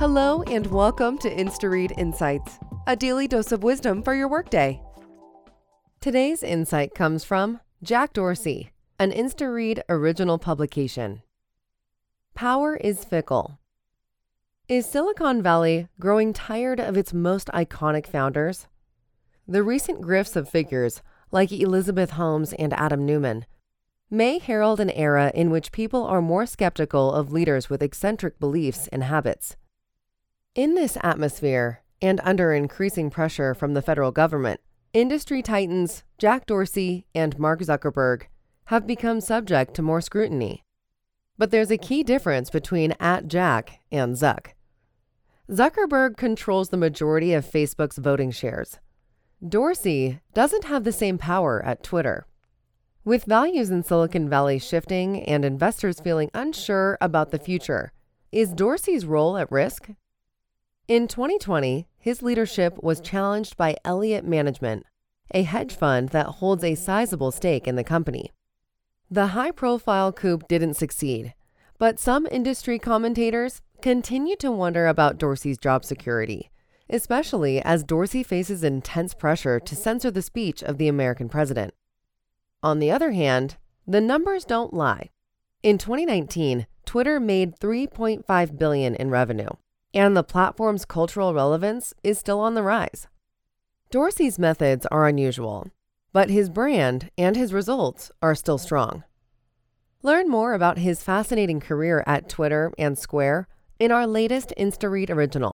Hello and welcome to InstaRead Insights, a daily dose of wisdom for your workday. Today's insight comes from Jack Dorsey, an InstaRead original publication. Power is fickle. Is Silicon Valley growing tired of its most iconic founders? The recent grifts of figures like Elizabeth Holmes and Adam Neumann may herald an era in which people are more skeptical of leaders with eccentric beliefs and habits. In this atmosphere, and under increasing pressure from the federal government, industry titans Jack Dorsey and Mark Zuckerberg have become subject to more scrutiny. But there's a key difference between at Jack and Zuck. Zuckerberg controls the majority of Facebook's voting shares. Dorsey doesn't have the same power at Twitter. With values in Silicon Valley shifting and investors feeling unsure about the future, is Dorsey's role at risk? In 2020, his leadership was challenged by Elliott Management, a hedge fund that holds a sizable stake in the company. The high profile coup didn't succeed, but some industry commentators continue to wonder about Dorsey's job security, especially as Dorsey faces intense pressure to censor the speech of the American president. On the other hand, the numbers don't lie. In 2019, Twitter made 3.5 billion in revenue, and the platform's cultural relevance is still on the rise. Dorsey's methods are unusual, but his brand and his results are still strong. Learn more about his fascinating career at Twitter and Square in our latest InstaRead original.